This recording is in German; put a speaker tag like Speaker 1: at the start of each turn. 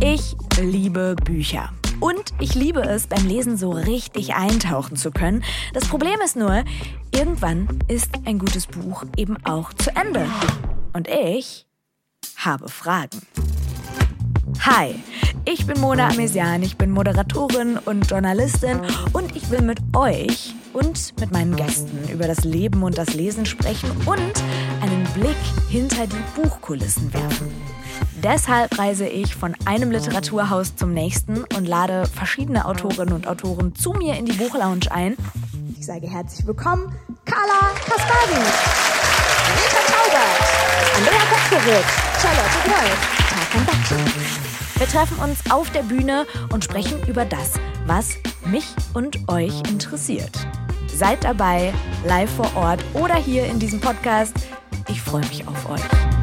Speaker 1: Ich liebe Bücher. Und ich liebe es, beim Lesen so richtig eintauchen zu können. Das Problem ist nur, irgendwann ist ein gutes Buch eben auch zu Ende. Und ich habe Fragen. Hi, ich bin Mona Amesian, ich bin Moderatorin und Journalistin und ich will mit euch und mit meinen Gästen über das Leben und das Lesen sprechen und einen Blick hinter die Buchkulissen werfen. Deshalb reise ich von einem Literaturhaus zum nächsten und lade verschiedene Autorinnen und Autoren zu mir in die Buchlounge ein. Ich sage herzlich willkommen, Carla Kaspari, Rita Taubert, Andrea Kopfgerät, Charlotte Wolf, Tarkan Bakci. Wir treffen uns auf der Bühne und sprechen über das, was mich und euch interessiert. Seid dabei, live vor Ort oder hier in diesem Podcast. Ich freue mich auf euch.